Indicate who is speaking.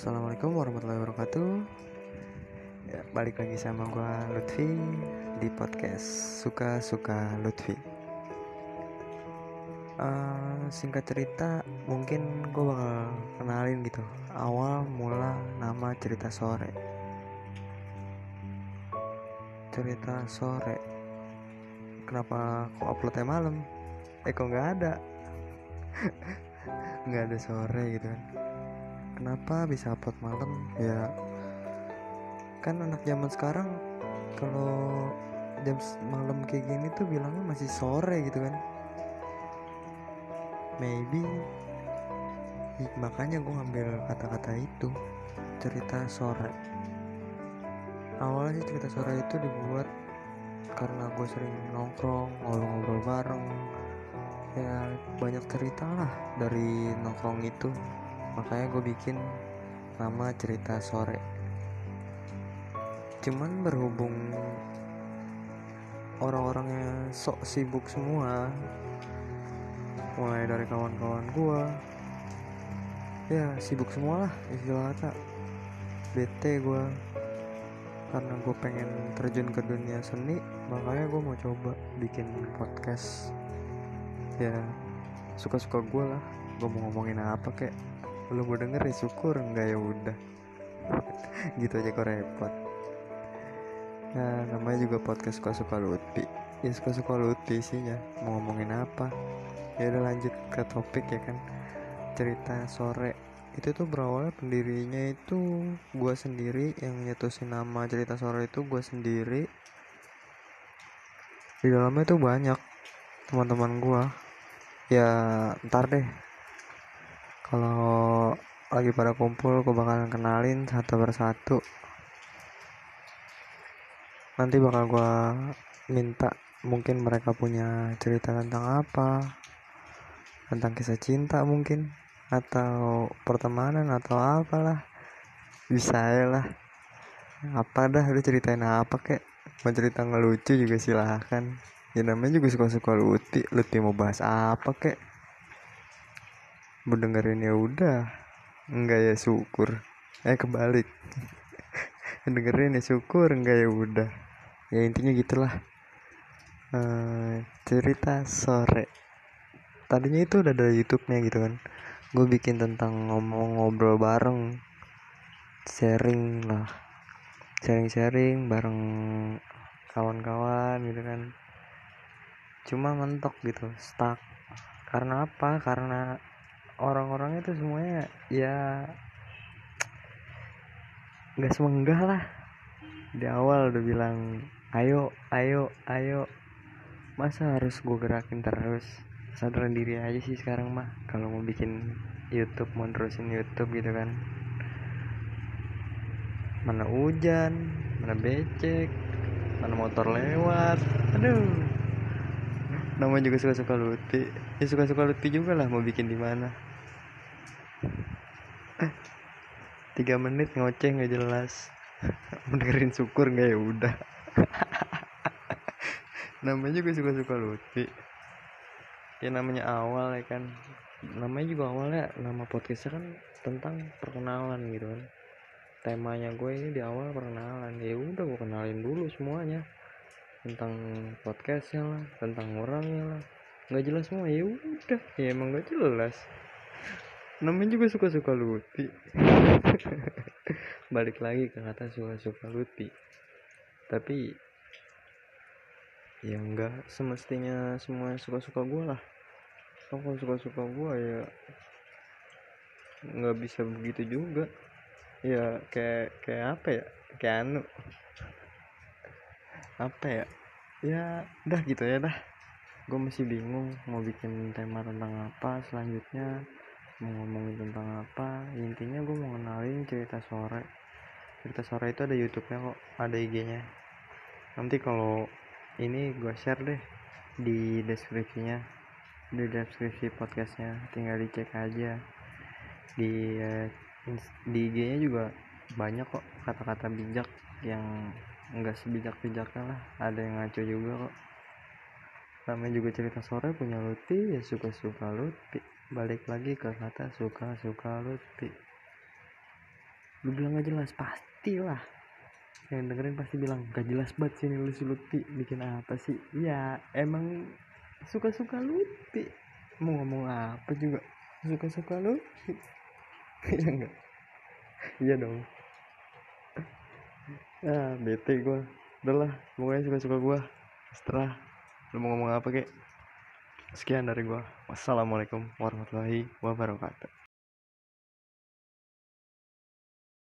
Speaker 1: Assalamualaikum warahmatullahi wabarakatuh. Ya, Balik lagi sama gue Lutfi Di podcast Suka-Suka Lutfi. Uh, Singkat cerita Mungkin gue bakal kenalin gitu. Awal mula nama cerita sore. Cerita sore. Kenapa kok uploadnya malam? Eh kok nggak ada? Nggak ada sore gitu kan kenapa bisa upload malam? Ya kan anak zaman sekarang kalau jam malam kayak gini tuh bilangnya masih sore gitu kan. Maybe makanya gue ngambil kata-kata itu cerita sore. Awalnya sih cerita sore itu dibuat karena gue sering nongkrong ngobrol-ngobrol bareng. Ya banyak cerita lah dari nongkrong itu makanya gue bikin nama cerita sore. Cuman berhubung orang-orangnya sok sibuk semua mulai dari kawan-kawan gue ya sibuk semua lah istilah kata. Bete gue karena gue pengen terjun ke dunia seni makanya gue mau coba bikin podcast. Ya suka-suka gue lah gue mau ngomongin apa kek lu mau denger ya syukur enggak ya udah. Gitu aja kok repot. Nah namanya juga podcast suka-suka Lutfi ya suka-suka Lutfi isinya. Mau ngomongin apa? Ya udah lanjut ke topik ya kan. Cerita sore. Itu tuh berawalnya pendirinya itu gue sendiri yang nyetusin nama cerita sore itu gue sendiri. Di dalamnya tuh banyak teman-teman gue ya ntar deh kalau lagi pada kumpul gue bakalan kenalin satu persatu. Nanti bakal gue minta mungkin mereka punya cerita tentang apa tentang kisah cinta mungkin atau pertemanan atau apalah. Bisa ya lah. Apa dah lu ceritain apa kek? Mau cerita ngelucu juga silahkan ya namanya juga suka-suka Luti Luti mau bahas apa kek mau dengerin ya udah. Enggak ya syukur. Eh kebalik. Dengerin ya syukur enggak ya udah. Ya intinya gitulah. Uh, cerita sore. Tadinya itu udah ada YouTube-nya gitu kan. Gue bikin tentang ngomong ngobrol bareng. Sharing lah. Sharing-sharing bareng kawan-kawan gitu kan. Cuma mentok gitu stuck. Karena apa? Karena orang-orang itu semuanya ya nggak semenggah lah. Di awal udah bilang ayo ayo ayo. Masa harus gue gerakin terus? Sadaran diri aja sih sekarang mah kalau mau bikin YouTube mau terusin YouTube gitu kan. Mana hujan mana becek mana motor lewat. Aduh. Namanya juga suka-suka luti. Ya suka-suka luti juga lah mau bikin di mana tiga menit ngoceh nggak jelas. Dengerin syukur nggak? Ya udah. Namanya juga suka-suka luti ya namanya awal ya kan. Namanya juga awalnya nama podcastnya kan tentang perkenalan gitu kan. Temanya gue ini di awal perkenalan. Ya udah gue kenalin dulu semuanya. Tentang podcastnya lah tentang orangnya lah. Nggak jelas semua ya udah. Ya emang nggak jelas namanya juga suka-suka luti. Balik lagi ke kata suka-suka luti. Tapi ya enggak semestinya semua suka-suka gue lah. Kalau suka-suka gue ya nggak bisa begitu juga. Ya kayak kayak apa ya? Kayak anu. Apa ya? Ya dah gitu ya dah. Gue masih bingung mau bikin tema tentang apa selanjutnya mau ngomongin tentang apa intinya gue mau kenalin cerita sore cerita sore itu ada YouTube-nya kok ada IG-nya nanti kalau ini gue share deh di deskripsinya di deskripsi podcastnya. Tinggal dicek aja. Di di IG-nya juga banyak kok kata-kata bijak yang enggak sebijak-bijaknya lah. Ada yang ngaco juga kok. Namanya juga cerita sore punya Luti ya suka-suka Luti balik lagi ke kata suka-suka Luti lu bilang gak jelas pastilah yang dengerin pasti bilang gak jelas banget sih lu si Lutfi bikin apa sih? Ya emang suka-suka Lutfi mau ngomong apa juga? Suka-suka Lutfi iya enggak iya dong. Ah bete gue udah lah pokoknya suka-suka gue setelah lu mau ngomong apa kek sekian dari gue wassalamualaikum warahmatullahi wabarakatuh